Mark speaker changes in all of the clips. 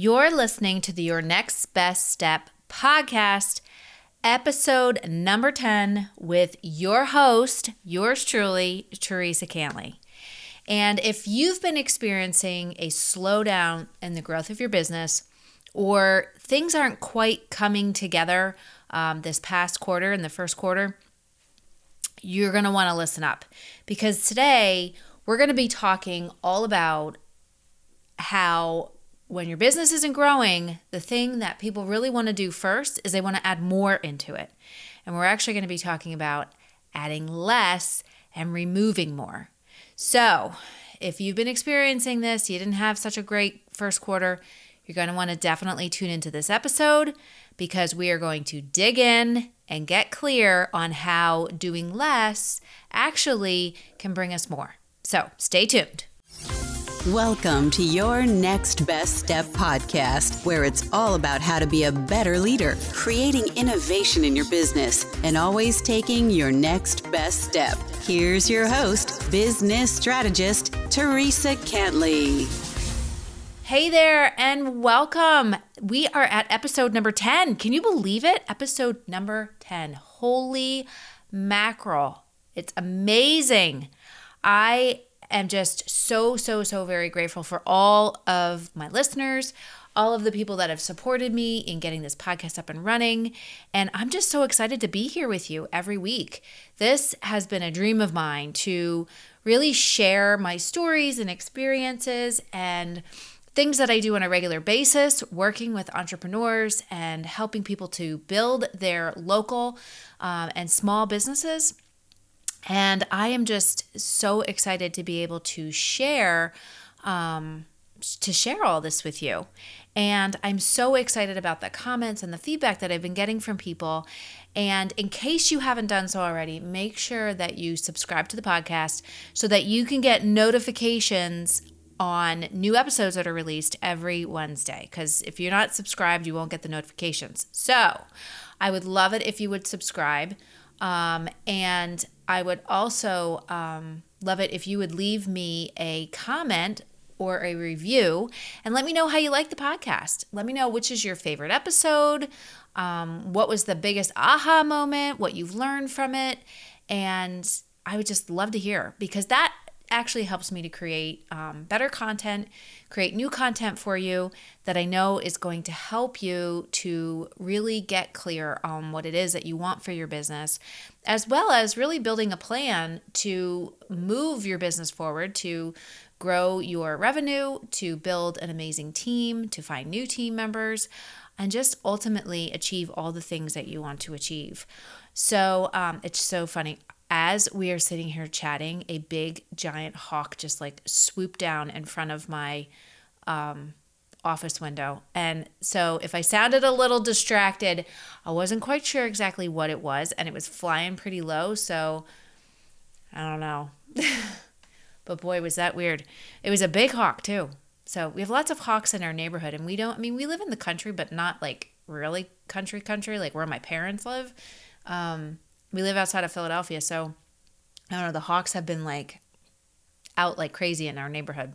Speaker 1: You're listening to the Your Next Best Step podcast, episode number 10, with your host, yours truly, Theresa Cantley. And if you've been experiencing a slowdown in the growth of your business, or things aren't quite coming together um, this past quarter and the first quarter, you're going to want to listen up because today we're going to be talking all about how when your business isn't growing, the thing that people really want to do first is they want to add more into it. And we're actually going to be talking about adding less and removing more. So, if you've been experiencing this, you didn't have such a great first quarter, you're going to want to definitely tune into this episode because we are going to dig in and get clear on how doing less actually can bring us more. So, stay tuned.
Speaker 2: Welcome to your Next Best Step podcast, where it's all about how to be a better leader, creating innovation in your business, and always taking your next best step. Here's your host, business strategist, Theresa Cantley.
Speaker 1: Hey there, and welcome. We are at episode number 10. Can you believe it? Episode number 10. Holy mackerel. It's amazing. I am just so, so, so very grateful for all of my listeners, all of the people that have supported me in getting this podcast up and running. And I'm just so excited to be here with you every week. This has been a dream of mine to really share my stories and experiences and things that I do on a regular basis, working with entrepreneurs and helping people to build their local um, and small businesses. And I am just so excited to be able to share. Um, to share all this with you. And I'm so excited about the comments and the feedback that I've been getting from people. And in case you haven't done so already, make sure that you subscribe to the podcast so that you can get notifications on new episodes that are released every Wednesday. Because if you're not subscribed, you won't get the notifications. So I would love it if you would subscribe. Um, and I would also um, love it if you would leave me a comment or a review and let me know how you like the podcast. Let me know which is your favorite episode, um, what was the biggest aha moment, what you've learned from it. And I would just love to hear because that actually helps me to create um, better content, create new content for you that I know is going to help you to really get clear on what it is that you want for your business, as well as really building a plan to move your business forward, to grow your revenue, to build an amazing team, to find new team members, and just ultimately achieve all the things that you want to achieve. So um, it's so funny as we are sitting here chatting, a big giant hawk just like swooped down in front of my um, office window. And so if I sounded a little distracted, I wasn't quite sure exactly what it was, and it was flying pretty low. So I don't know. but boy, was that weird. It was a big hawk, too. So we have lots of hawks in our neighborhood, and we don't, I mean, we live in the country, but not like really country, country, like where my parents live. Um, we live outside of Philadelphia, so I don't know, the hawks have been like out like crazy in our neighborhood.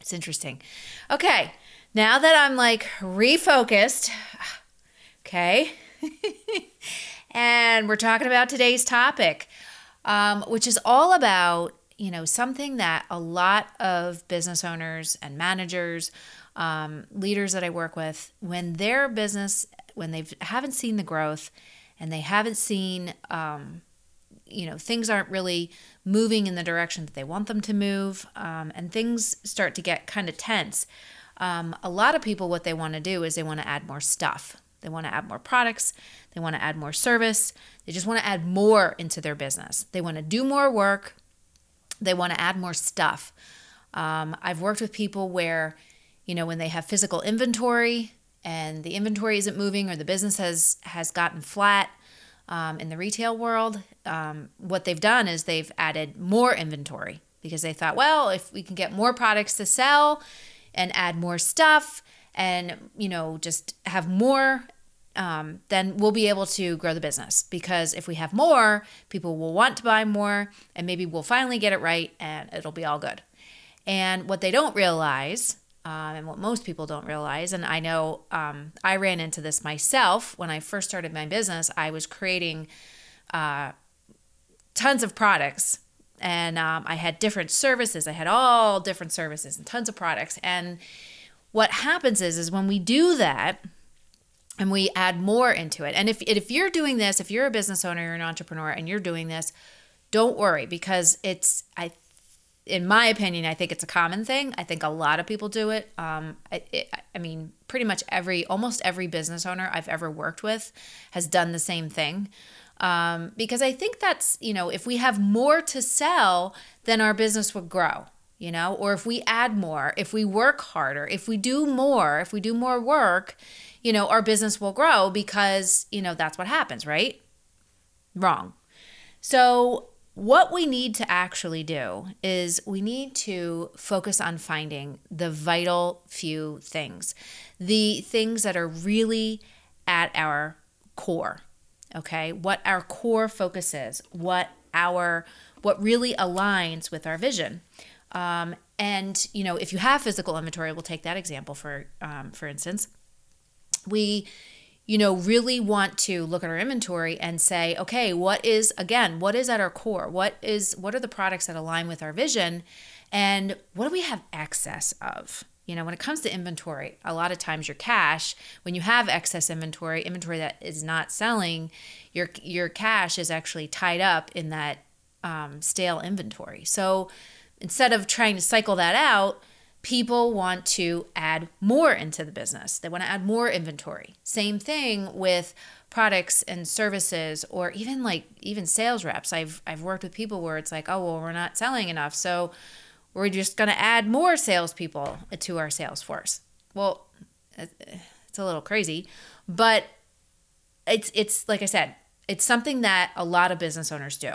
Speaker 1: It's interesting. Okay, now that I'm like refocused, okay, and we're talking about today's topic, um, which is all about you know something that a lot of business owners and managers, um, leaders that I work with, when their business when they haven't seen the growth and they haven't seen um, you know things aren't really moving in the direction that they want them to move um, and things start to get kind of tense. Um, a lot of people what they want to do is they want to add more stuff. They want to add more products. They want to add more service. They just want to add more into their business. They want to do more work. They want to add more stuff. Um, i've worked with people where you know when they have physical inventory and the inventory isn't moving or the business has has gotten flat um, in the retail world um, what they've done is they've added more inventory because they thought well if we can get more products to sell and add more stuff and you know just have more um, then we'll be able to grow the business because if we have more people will want to buy more and maybe we'll finally get it right and it'll be all good. And what they don't realize um, and what most people don't realize. And I know um, I ran into this myself when I first started my business. I was creating uh, tons of products and um, I had different services. I had all different services and tons of products. And what happens is, is when we do that, and we add more into it. And if if you're doing this, if you're a business owner, you're an entrepreneur, and you're doing this, don't worry because it's I in my opinion, I think it's a common thing. I think a lot of people do it. Um, I, it, I mean, pretty much every, almost every business owner I've ever worked with has done the same thing. Um, because I think that's, you know, if we have more to sell, then our business would grow, you know, or if we add more, if we work harder, if we do more, if we do more work, you know, our business will grow because, you know, that's what happens, right? Wrong. So what we need to actually do is we need to focus on finding the vital few things, the things that are really at our core. Okay, what our core focus is, what our what really aligns with our vision. Um, and you know, if you have physical inventory, we'll take that example for um, for instance. We you know, really want to look at our inventory and say, okay, what is again, what is at our core? What is what are the products that align with our vision? And what do we have excess of? You know, when it comes to inventory, a lot of times your cash, when you have excess inventory, inventory that is not selling, your your cash is actually tied up in that um, stale inventory. So instead of trying to cycle that out, people want to add more into the business. They want to add more inventory. Same thing with products and services or even like even sales reps. I've I've worked with people where it's like, "Oh, well, we're not selling enough. So we're just going to add more salespeople to our sales force." Well, uh, it's a little crazy, but it's it's like I said, it's something that a lot of business owners do.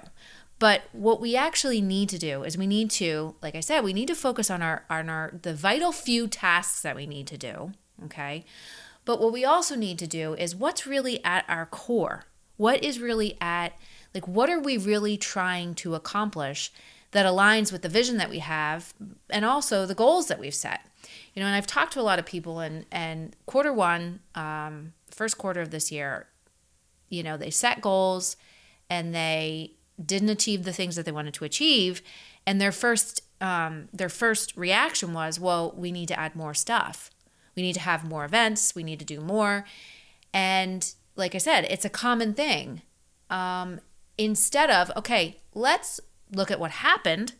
Speaker 1: But what we actually need to do is we need to, like I said, we need to focus on our on our the vital few tasks that we need to do, okay? But what we also need to do is what's really at our core. What is really at like what are we really trying to accomplish that aligns with the vision that we have and also the goals that we've set. You know, and I've talked to a lot of people and and quarter one, um, first quarter of this year, you know, they set goals and they didn't achieve the things that they wanted to achieve. And their first um, their first reaction was well we need to add more stuff. We need to have more events. We need to do more. And like i said it's a common thing. Um, instead of okay let's look at what happened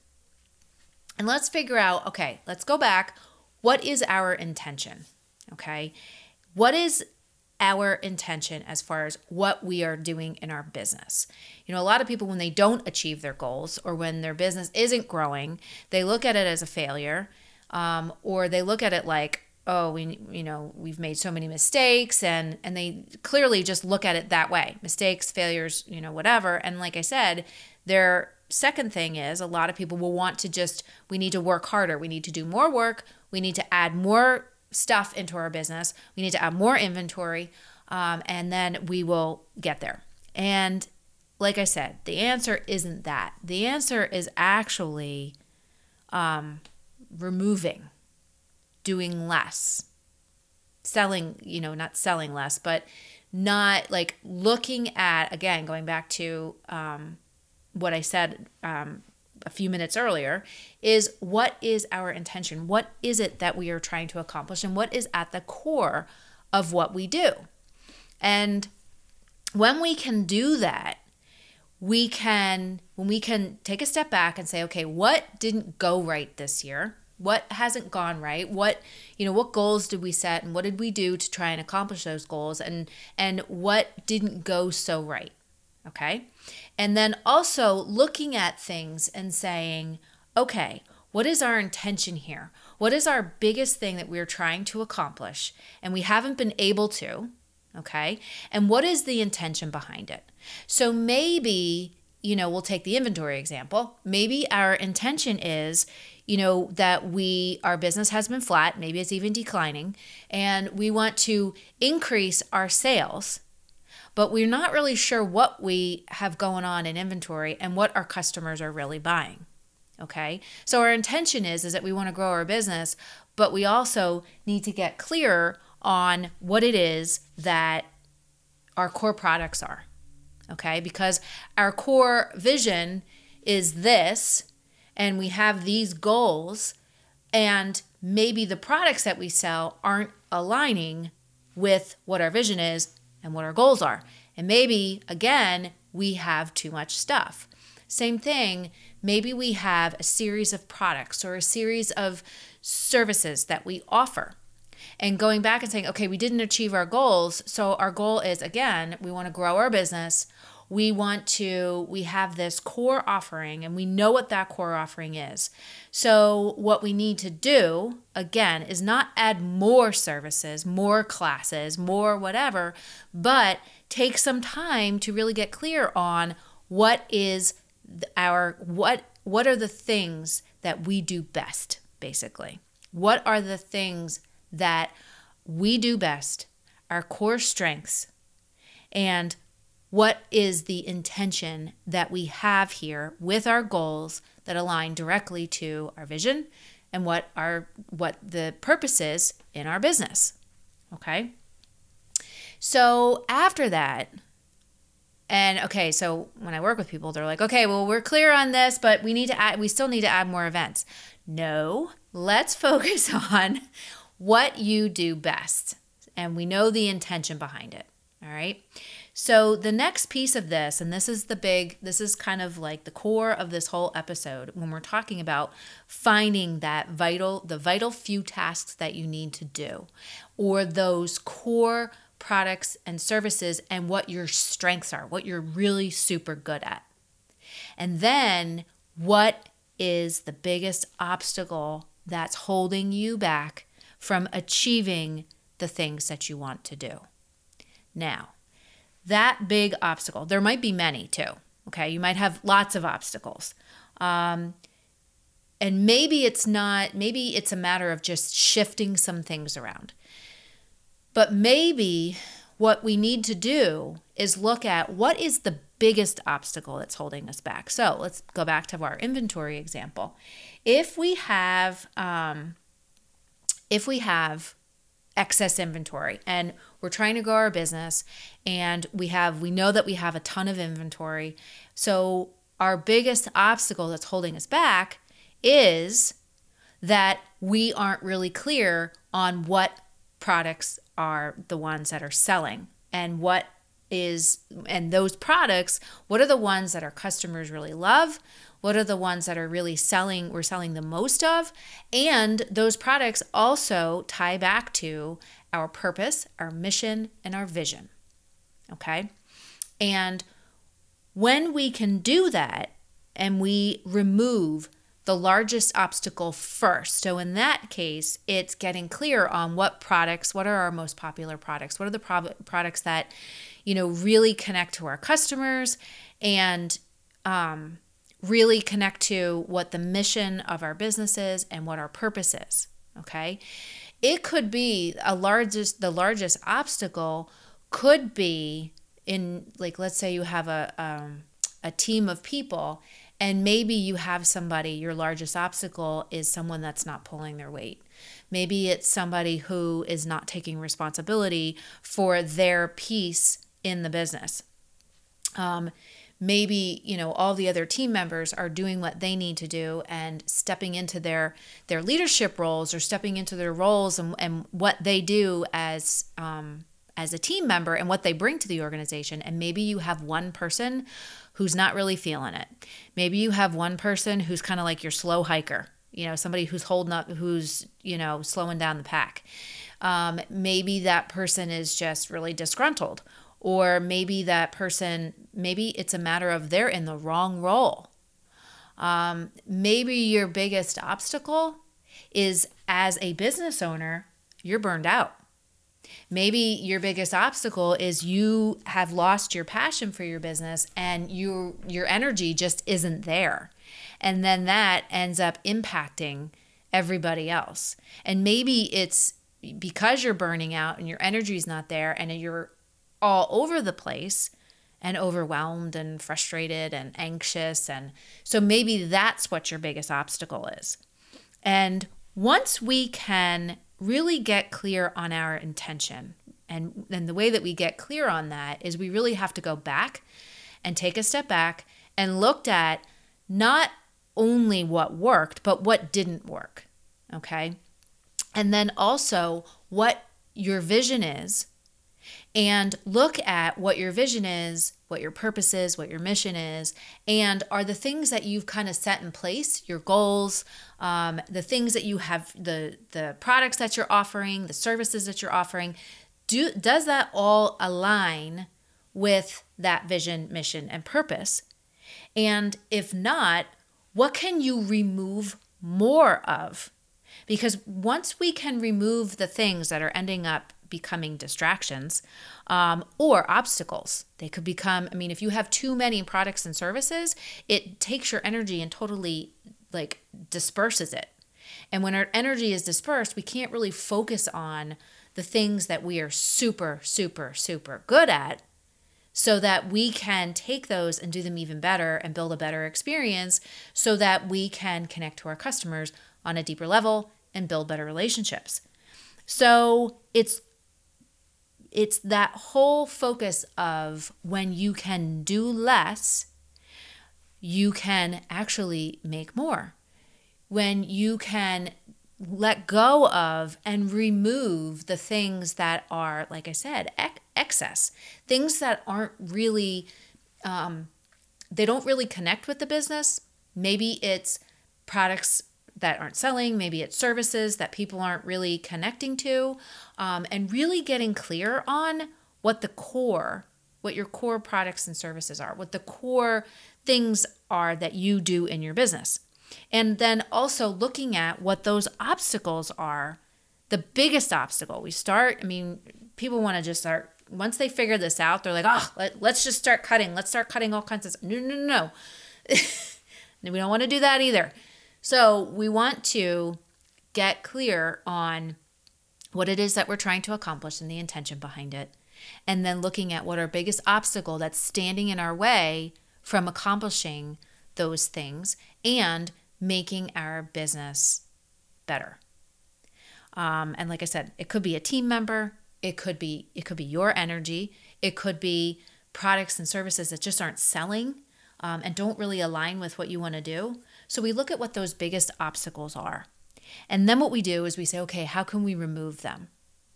Speaker 1: and let's figure out okay let's go back. What is our intention? Okay. What is our intention as far as what we are doing in our business. You know, a lot of people, when they don't achieve their goals or when their business isn't growing, they look at it as a failure um, or they look at it like, oh, we, you know, we've made so many mistakes and, and they clearly just look at it that way mistakes, failures, you know, whatever. And like I said, their second thing is a lot of people will want to just, we need to work harder. We need to do more work. We need to add more stuff into our business. We need to add more inventory, um, and then we will get there. And like I said, the answer isn't that. The answer is actually um, removing, doing less, selling, you know, not selling less, but not like looking at, again, going back to um, what I said um, a few minutes earlier is what is our intention? What is it that we are trying to accomplish? And what is at the core of what we do? And when we can do that, we can, when we can take a step back and say, okay, what didn't go right this year? What hasn't gone right? What, you know, what goals did we set and what did we do to try and accomplish those goals? And, and what didn't go so right? Okay. And then also looking at things and saying, okay, what is our intention here? What is our biggest thing that we're trying to accomplish and we haven't been able to? Okay. And what is the intention behind it? So maybe, you know, we'll take the inventory example. Maybe our intention is, you know, that we, our business has been flat, maybe it's even declining, and we want to increase our sales but we're not really sure what we have going on in inventory and what our customers are really buying okay so our intention is is that we want to grow our business but we also need to get clear on what it is that our core products are. Okay? Because our core vision is this, and we have these goals, and maybe the products that we sell aren't aligning with what our vision is and what our goals are. And maybe, again, we have too much stuff. Same thing, maybe we have a series of products or a series of services that we offer. And going back and saying, okay, we didn't achieve our goals. So our goal is, again, we want to grow our business we want to we have this core offering and we know what that core offering is. So what we need to do again is not add more services more classes more whatever but take some time to really get clear on what is our what what are the things that we do best basically. What are the things that we do best our core strengths and what is the intention that we have here with our goals that align directly to our vision and what our what the purpose is in our business okay? So after that and okay so when i work with people they're like okay well we're clear on this but we need to add we still need to add more events. No let's focus on what you do best and we know the intention behind it all right so, the next piece of this, and this is the big, this is kind of like the core of this whole episode when we're talking about finding that vital, the vital few tasks that you need to do, or those core products and services and what your strengths are, what you're really super good at. And then, what is the biggest obstacle that's holding you back from achieving the things that you want to do? Now, that big obstacle. There might be many too. Okay, you might have lots of obstacles. Um, and maybe it's not, maybe it's a matter of just shifting some things around. But maybe what we need to do is look at what is the biggest obstacle that's holding us back. So let's go back to our inventory example. If we have, um, if we have excess inventory and we're trying to grow our business and we have we know that we have a ton of inventory. So our biggest obstacle that's holding us back is that we aren't really clear on what products are the ones that are selling and what is and those products what are the ones that our customers really love what are the ones that are really selling we're selling the most of and those products also tie back to our purpose our mission and our vision okay and when we can do that and we remove the largest obstacle first. So in that case, it's getting clear on what products, what are our most popular products, what are the pro- products that you know really connect to our customers and um, really connect to what the mission of our business is and what our purpose is. Okay. It could be a largest, the largest obstacle could be in like, let's say you have a, um, a team of people and maybe you have somebody, your largest obstacle is someone that's not pulling their weight. Maybe it's somebody who is not taking responsibility for their piece in the business. Um, maybe you know all the other team members are doing what they need to do and stepping into their their leadership roles or stepping into their roles and, and what they do as um, as a team member and what they bring to the organization. And maybe you have one person who's not really feeling it. Maybe you have one person who's kind of like your slow hiker you know somebody who's holding up who's you know slowing down the pack. Um, maybe that person is just really disgruntled or maybe that person maybe it's a matter of they're in the wrong role. Um, maybe your biggest obstacle is as a business owner you're burned out. Maybe your biggest obstacle is you have lost your passion for your business and you your energy just isn't there. And then that ends up impacting everybody else. And maybe it's because you're burning out and your energy is not there and you're all over the place and overwhelmed and frustrated and anxious. And so maybe that's what your biggest obstacle is. And once we can really get clear on our intention, and then the way that we get clear on that is we really have to go back and take a step back and looked at not only what worked, but what didn't work. Okay. And then also what your vision is, and look at what your vision is, what your purpose is, what your mission is, and are the things that you've kind of set in place, your goals, um, the things that you have, the the products that you're offering, the services that you're offering, do does that all align with that vision, mission, and purpose? And if not, what can you remove more of? Because once we can remove the things that are ending up becoming distractions um, or obstacles, they could become, I mean, if you have too many products and services, it takes your energy and totally like disperses it. And when our energy is dispersed, we can't really focus on the things that we are super, super, super good at so that we can take those and do them even better and build a better experience so that we can connect to our customers on a deeper level and build better relationships. So it's it's that whole focus of when you can do less, you can actually make more. When you can let go of and remove the things that are, like I said, excess, things that aren't really, um, they don't really connect with the business. Maybe it's products that aren't selling, maybe it's services that people aren't really connecting to, um, and really getting clear on what the core, what your core products and services are, what the core things are that you do in your business. And then also looking at what those obstacles are. The biggest obstacle we start, I mean, people want to just start, once they figure this out, they're like, oh, let, us just start cutting. Let's start cutting all kinds of. No, no, no, no. we don't want to do that either. So we want to get clear on what it is that we're trying to accomplish and the intention behind it. And then looking at what our biggest obstacle that's standing in our way from accomplishing those things and making our business better. Um, and like I said, it could be a team member, it could be it could be your energy, it could be products and services that just aren't selling um, and don't really align with what you want to do. So we look at what those biggest obstacles are. And then what we do is we say, okay, how can we remove them?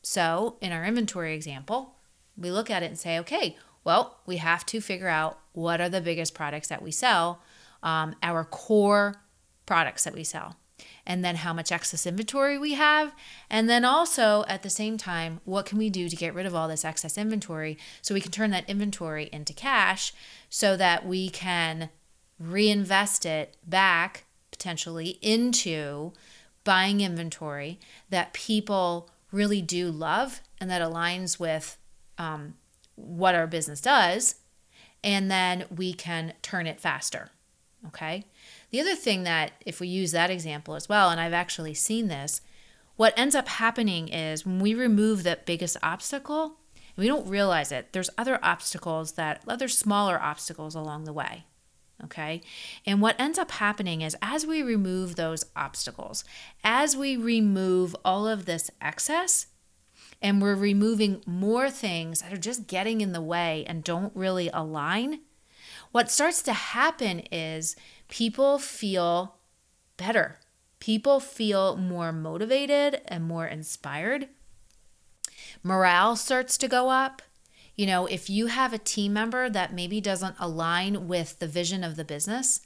Speaker 1: So in our inventory example, we look at it and say, okay, well, we have to figure out what are the biggest products that we sell, um, our core products that we sell and then how much excess inventory we have and then also at the same time what can we do to get rid of all this excess inventory so we can turn that inventory into cash so that we can reinvest it back potentially into buying inventory that people really do love and that aligns with um, what our business does and then we can turn it faster okay the other thing that, if we use that example as well, and I've actually seen this, what ends up happening is when we remove that biggest obstacle, we don't realize it, there's other obstacles that, other smaller obstacles along the way. Okay. And what ends up happening is as we remove those obstacles, as we remove all of this excess, and we're removing more things that are just getting in the way and don't really align, what starts to happen is people feel better. People feel more motivated and more inspired. Morale starts to go up. You know, if you have a team member that maybe doesn't align with the vision of the business,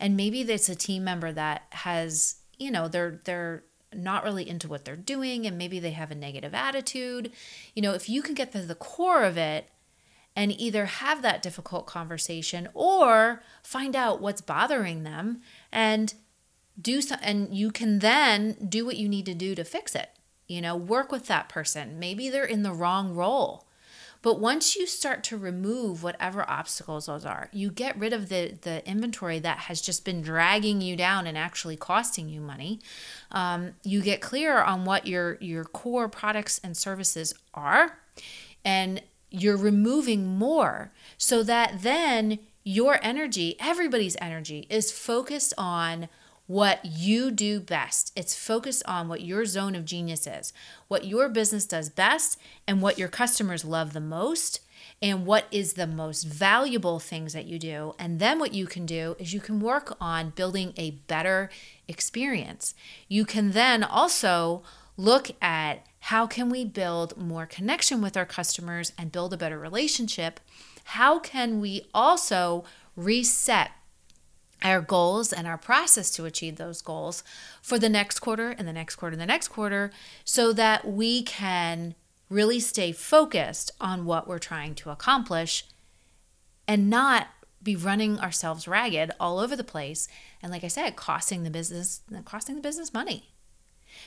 Speaker 1: and maybe it's a team member that has, you know, they're they're not really into what they're doing and maybe they have a negative attitude. You know, if you can get to the core of it and either have that difficult conversation or find out what's bothering them and do so and you can then do what you need to do to fix it you know work with that person maybe they're in the wrong role but once you start to remove whatever obstacles those are you get rid of the the inventory that has just been dragging you down and actually costing you money. Um, you get clear on what your your core products and services are and you're removing more so that then your energy, everybody's energy, is focused on what you do best. It's focused on what your zone of genius is, what your business does best, and what your customers love the most, and what is the most valuable things that you do. And then what you can do is you can work on building a better experience. You can then also look at how can we build more connection with our customers and build a better relationship? How can we also reset our goals and our process to achieve those goals for the next quarter and the next quarter and the next quarter so that we can really stay focused on what we're trying to accomplish and not be running ourselves ragged all over the place and like I said costing the business costing the business money.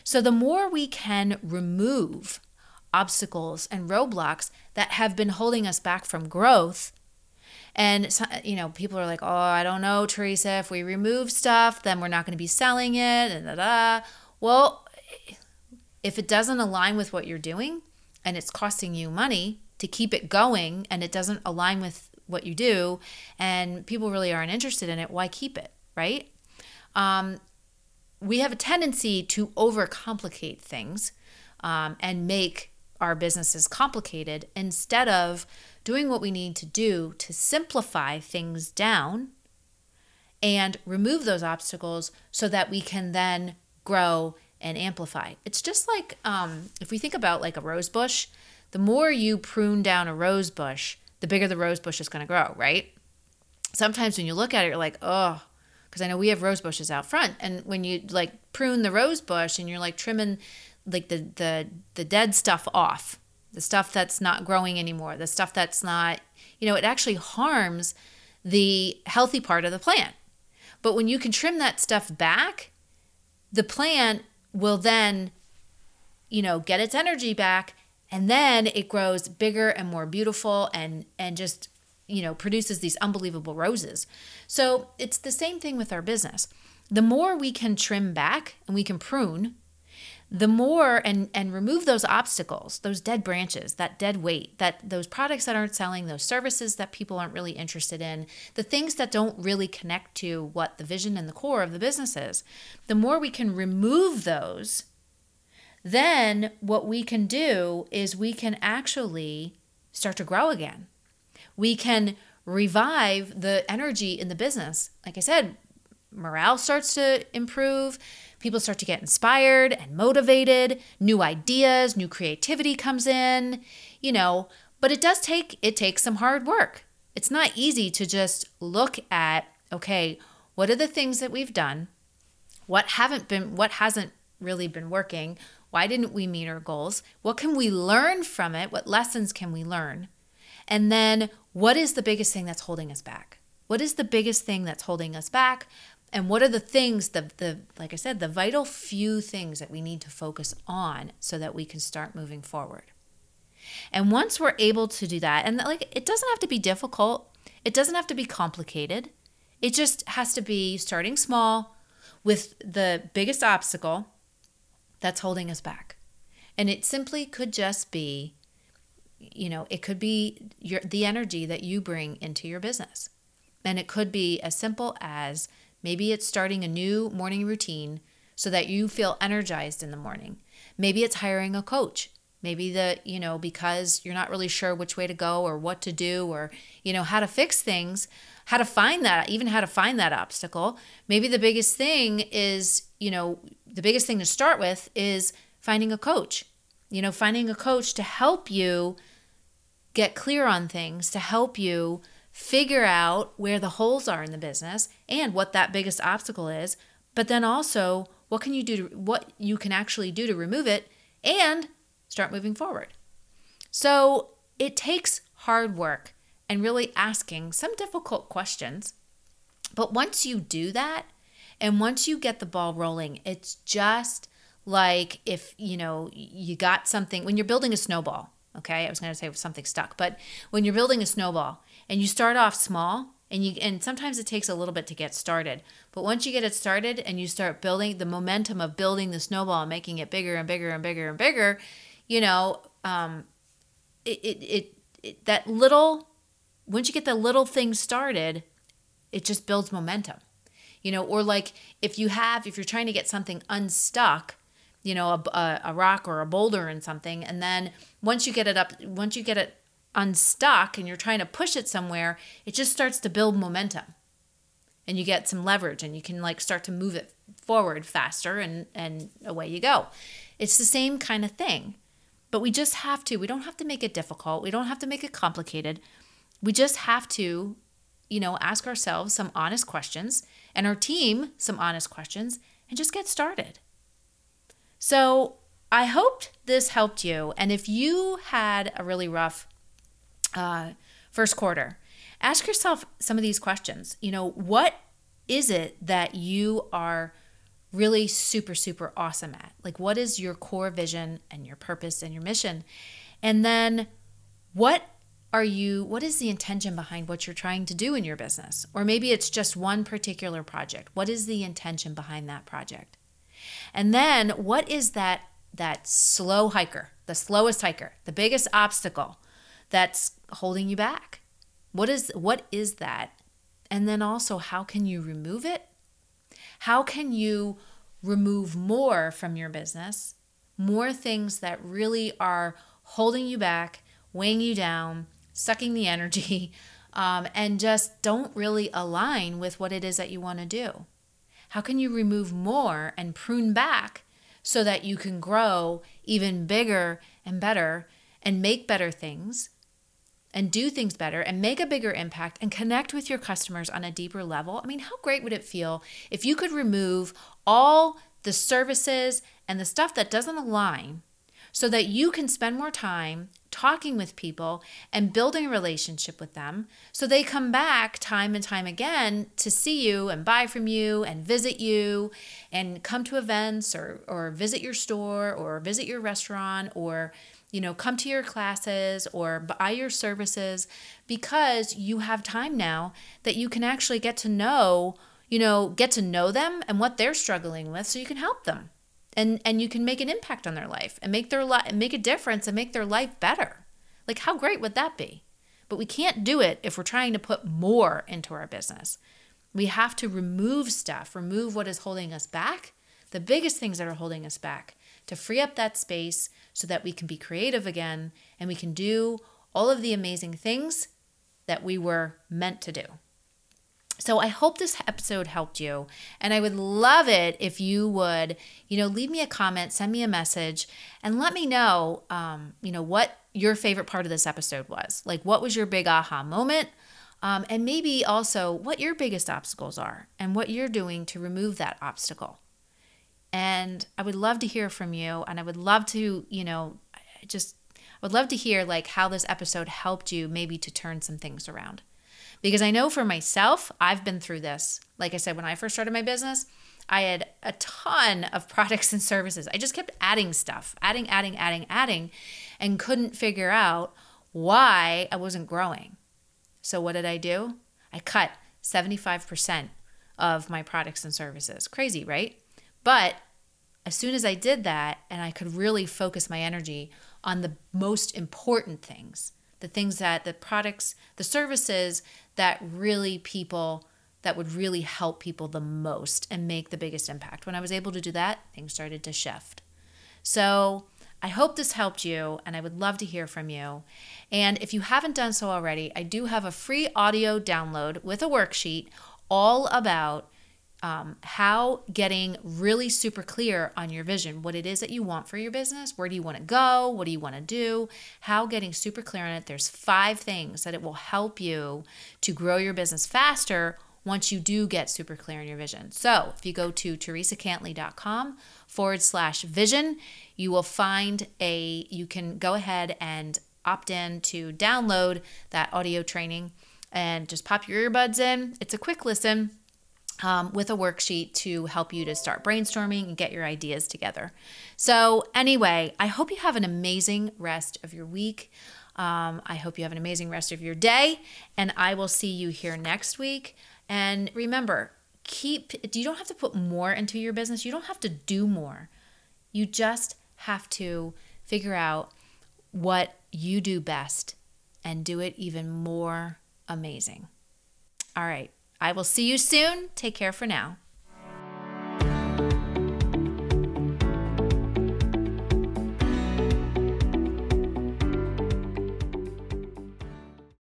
Speaker 1: So the more we can remove obstacles and roadblocks that have been holding us back from growth, and, you know, people are like, oh, I don't know, Theresa, if we remove stuff, then we're not going to be selling it. And da, da. Well, if it doesn't align with what you're doing and it's costing you money to keep it going and it doesn't align with what you do and people really aren't interested in it, why keep it, right? Um, we have a tendency to overcomplicate things um, and make our businesses complicated instead of doing what we need to do to simplify things down and remove those obstacles so that we can then grow and amplify. It's just like um, if we think about like a rose bush, the more you prune down a rose bush, the bigger the rose bush is going to grow, right? Sometimes when you look at it, you're like, oh, because I know we have rose bushes out front, and when you like prune the rose bush and you're like trimming like the the the dead stuff off, the stuff that's not growing anymore, the stuff that's not, you know, it actually harms the healthy part of the plant. But when you can trim that stuff back, the plant will then, you know, get its energy back and then it grows bigger and more beautiful and and just, you know, produces these unbelievable roses. So, it's the same thing with our business. The more we can trim back and we can prune, the more and and remove those obstacles those dead branches that dead weight that those products that aren't selling those services that people aren't really interested in the things that don't really connect to what the vision and the core of the business is the more we can remove those then what we can do is we can actually start to grow again. We can revive the energy in the business. Like i said morale starts to improve people start to get inspired and motivated. New ideas new creativity comes in you know but it does take it takes some hard work. It's not easy to just look at okay what are the things that we've done? What haven't been what hasn't really been working? Why didn't we meet our goals? What can we learn from it? What lessons can we learn? And then what is the biggest thing that's holding us back? What is the biggest thing that's holding us back and what are the things the the like i said the vital few things that we need to focus on so that we can start moving forward. And once we're able to do that and like it doesn't have to be difficult. It doesn't have to be complicated. It just has to be starting small with the biggest obstacle that's holding us back. And it simply could just be you know it could be your the energy that you bring into your business. And it could be as simple as Maybe it's starting a new morning routine so that you feel energized in the morning. Maybe it's hiring a coach. Maybe the, you know, because you're not really sure which way to go or what to do or, you know, how to fix things, how to find that, even how to find that obstacle. Maybe the biggest thing is, you know, the biggest thing to start with is finding a coach. You know, finding a coach to help you get clear on things, to help you figure out where the holes are in the business and what that biggest obstacle is, but then also what can you do to, what you can actually do to remove it and start moving forward. So, it takes hard work and really asking some difficult questions. But once you do that and once you get the ball rolling, it's just like if, you know, you got something when you're building a snowball, okay? I was going to say something stuck, but when you're building a snowball, and you start off small and you and sometimes it takes a little bit to get started but once you get it started and you start building the momentum of building the snowball and making it bigger and bigger and bigger and bigger you know um, it, it, it, it that little once you get the little thing started it just builds momentum. You know, or like if you have, if you're trying to get something unstuck, you know, a, a, a rock or a boulder and something, and then once you get it up, once you get it unstuck and you're trying to push it somewhere, it just starts to build momentum and you get some leverage and you can like start to move it forward faster and and away you go. It's the same kind of thing. But we just have to. We don't have to make it difficult. We don't have to make it complicated. We just have to, you know, ask ourselves some honest questions and our team some honest questions and just get started. So, I hoped this helped you. And if you had a really rough uh, first quarter, ask yourself some of these questions. You know, what is it that you are really super, super awesome at? Like, what is your core vision and your purpose and your mission? And then, what are you, what is the intention behind what you're trying to do in your business? Or maybe it's just one particular project. What is the intention behind that project? And then, what is that? That slow hiker, the slowest hiker, the biggest obstacle that's holding you back. What is what is that? And then also how can you remove it? How can you remove more from your business? More things that really are holding you back, weighing you down, sucking the energy, um, and just don't really align with what it is that you want to do? How can you remove more and prune back so that you can grow even bigger and better and make better things and do things better and make a bigger impact and connect with your customers on a deeper level, I mean, how great would it feel if you could remove all the services and the stuff that doesn't align so that you can spend more time talking with people and building a relationship with them so they come back time and time again to see you and buy from you and visit you and come to events or or visit your store or visit your restaurant or you know, come to your classes or buy your services because you have time now that you can actually get to know, you know, get to know them and what they're struggling with so you can help them. And and you can make an impact on their life and make their life make a difference and make their life better. Like how great would that be? But we can't do it if we're trying to put more into our business. We have to remove stuff, remove what is holding us back, the biggest things that are holding us back, to free up that space so that we can be creative again and we can do all of the amazing things that we were meant to do. So I hope this episode helped you and I would love it if you would, you know, leave me a comment, send me a message and let me know um, you know, what your favorite part of this episode was. Like what was your big aha moment? Um, and maybe also what your biggest obstacles are and what you're doing to remove that obstacle. And I would love to hear from you. And I would love to, you know, just, I would love to hear like how this episode helped you maybe to turn some things around. Because I know for myself, I've been through this. Like I said, when I first started my business, I had a ton of products and services. I just kept adding stuff, adding, adding, adding, adding, and couldn't figure out why I wasn't growing. So, what did I do? I cut 75% of my products and services. Crazy, right? But as soon as I did that and I could really focus my energy on the most important things, the things that the products, the services that really people that would really help people the most and make the biggest impact. When I was able to do that, things started to shift. So, I hope this helped you and I would love to hear from you. And if you haven't done so already, I do have a free audio download with a worksheet all about um, how getting really super clear on your vision, what it is that you want for your business, where do you want to go, what do you want to do, how getting super clear on it. There's five things that it will help you to grow your business faster once you do get super clear on your vision. So if you go to theresacantley.com forward slash vision, you will find a, you can go ahead and opt in to download that audio training and just pop your earbuds in. It's a quick listen um, with a worksheet to help you to start brainstorming and get your ideas together. So, anyway, I hope you have an amazing rest of your week. Um, I hope you have an amazing rest of your day, and I will see you here next week. And remember, keep, you don't have to put more into your business, you don't have to do more. You just have to figure out what you do best and do it even more amazing. All right. I will see you soon. Take care for now.